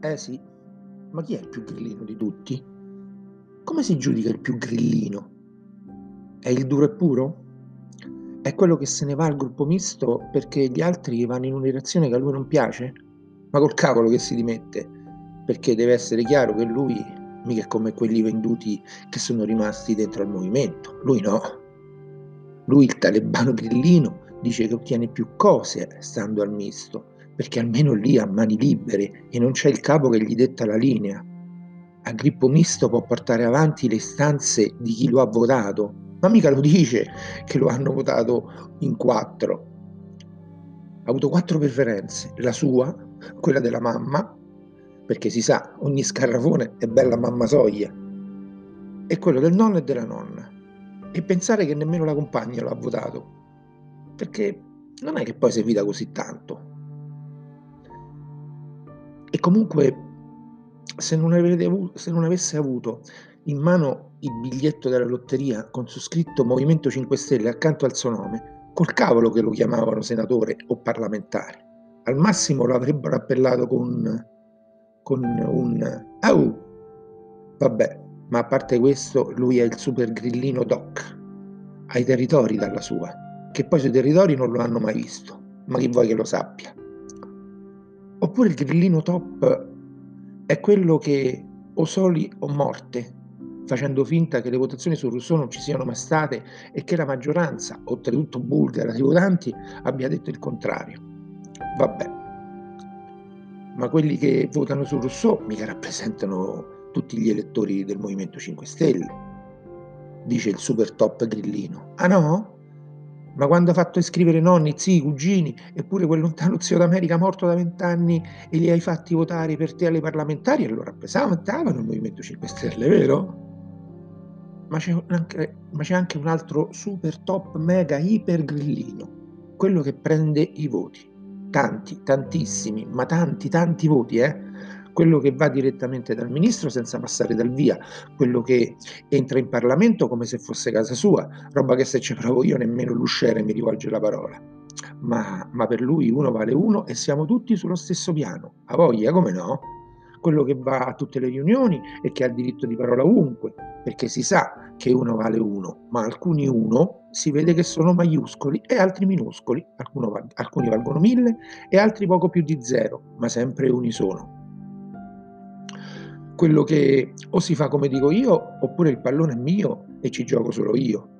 Eh sì, ma chi è il più grillino di tutti? Come si giudica il più grillino? È il duro e puro? È quello che se ne va al gruppo misto perché gli altri vanno in una direzione che a lui non piace? Ma col cavolo che si dimette, perché deve essere chiaro che lui mica è come quelli venduti che sono rimasti dentro al movimento. Lui no. Lui, il talebano grillino, dice che ottiene più cose stando al misto, perché almeno lì ha mani libere e non c'è il capo che gli detta la linea. A gruppo misto può portare avanti le istanze di chi lo ha votato, ma mica lo dice che lo hanno votato in quattro. Ha avuto quattro preferenze, la sua, quella della mamma, perché si sa, ogni scarrafone è bella mamma soglia, e quello del nonno e della nonna. E pensare che nemmeno la compagna lo ha votato, perché non è che poi si evita così tanto. E comunque, se non, avete, se non avesse avuto in mano il biglietto della lotteria con su scritto Movimento 5 Stelle accanto al suo nome, col cavolo che lo chiamavano senatore o parlamentare. Al massimo lo avrebbero appellato con, con un Au! Vabbè, ma a parte questo, lui è il super grillino doc. Ha i territori dalla sua, che poi sui territori non lo hanno mai visto, ma chi vuoi che lo sappia. Oppure il grillino top è quello che o soli o morte facendo finta che le votazioni su Rousseau non ci siano mai state e che la maggioranza, oltretutto bulgara, dei votanti abbia detto il contrario. Vabbè, ma quelli che votano su Rousseau mica rappresentano tutti gli elettori del Movimento 5 Stelle, dice il super top grillino. Ah no? Ma quando ha fatto iscrivere nonni, zii, cugini, eppure quel lontano zio d'America morto da vent'anni e li hai fatti votare per te alle parlamentari, allora rappresentavano il Movimento 5 Stelle, vero? ma c'è, anche, ma c'è anche un altro super top mega iper grillino, quello che prende i voti. Tanti, tantissimi, ma tanti, tanti voti, eh? Quello che va direttamente dal ministro senza passare dal via, quello che entra in Parlamento come se fosse casa sua, roba che se ci provo io nemmeno l'usciere mi rivolge la parola. Ma, ma per lui uno vale uno e siamo tutti sullo stesso piano. A voglia, come no? quello che va a tutte le riunioni e che ha diritto di parola ovunque, perché si sa che uno vale uno, ma alcuni uno si vede che sono maiuscoli e altri minuscoli, alcuni valgono mille e altri poco più di zero, ma sempre unisono. Quello che o si fa come dico io, oppure il pallone è mio e ci gioco solo io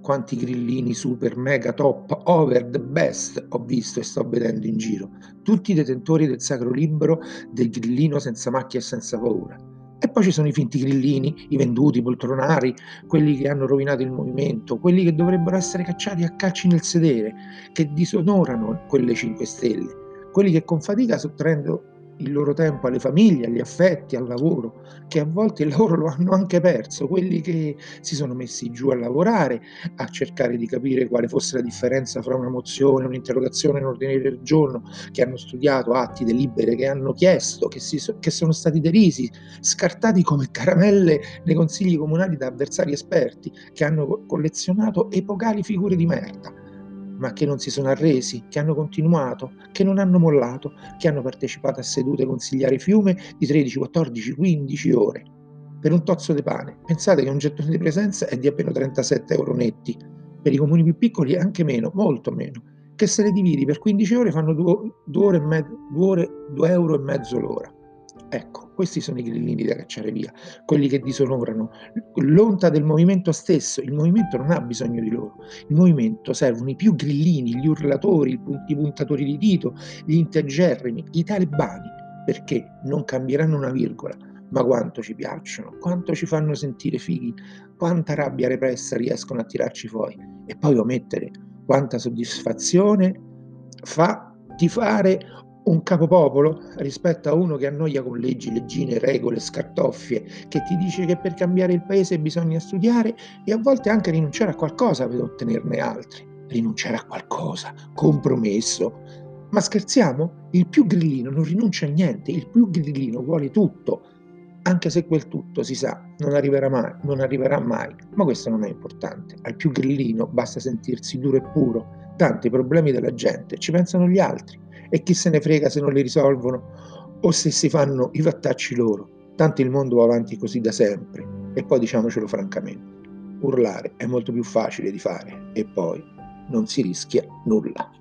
quanti grillini super mega top over the best ho visto e sto vedendo in giro, tutti i detentori del sacro libro del grillino senza macchia e senza paura. E poi ci sono i finti grillini, i venduti, i poltronari, quelli che hanno rovinato il movimento, quelli che dovrebbero essere cacciati a calci nel sedere, che disonorano quelle 5 stelle, quelli che con fatica sottraendo il loro tempo alle famiglie, agli affetti, al lavoro, che a volte il lavoro lo hanno anche perso, quelli che si sono messi giù a lavorare, a cercare di capire quale fosse la differenza fra una mozione, un'interrogazione, un ordine del giorno, che hanno studiato atti delibere, che hanno chiesto, che, si, che sono stati derisi, scartati come caramelle nei consigli comunali da avversari esperti, che hanno collezionato epocali figure di merda ma che non si sono arresi, che hanno continuato, che non hanno mollato, che hanno partecipato a sedute consigliari fiume di 13, 14, 15 ore. Per un tozzo di pane, pensate che un gettone di presenza è di appena 37 euro netti, per i comuni più piccoli anche meno, molto meno, che se le dividi per 15 ore fanno 2, ore, e mezzo, 2, ore, 2 euro e mezzo l'ora. Ecco, questi sono i grillini da cacciare via, quelli che disonorano. L'onta del movimento stesso. Il movimento non ha bisogno di loro, il movimento servono i più grillini, gli urlatori, i puntatori di dito, gli integerrimi, i talebani, perché non cambieranno una virgola, ma quanto ci piacciono, quanto ci fanno sentire fighi, quanta rabbia repressa riescono a tirarci fuori. E poi omettere quanta soddisfazione fa di fare un capopopolo rispetto a uno che annoia con leggi, leggine, regole, scartoffie, che ti dice che per cambiare il paese bisogna studiare e a volte anche rinunciare a qualcosa per ottenerne altri. Rinunciare a qualcosa, compromesso. Ma scherziamo? Il più grillino non rinuncia a niente, il più grillino vuole tutto, anche se quel tutto si sa non arriverà mai, non arriverà mai, ma questo non è importante. Al più grillino basta sentirsi duro e puro, tanti problemi della gente ci pensano gli altri e chi se ne frega se non li risolvono o se si fanno i fattacci loro, tanto il mondo va avanti così da sempre. E poi diciamocelo francamente, urlare è molto più facile di fare e poi non si rischia nulla.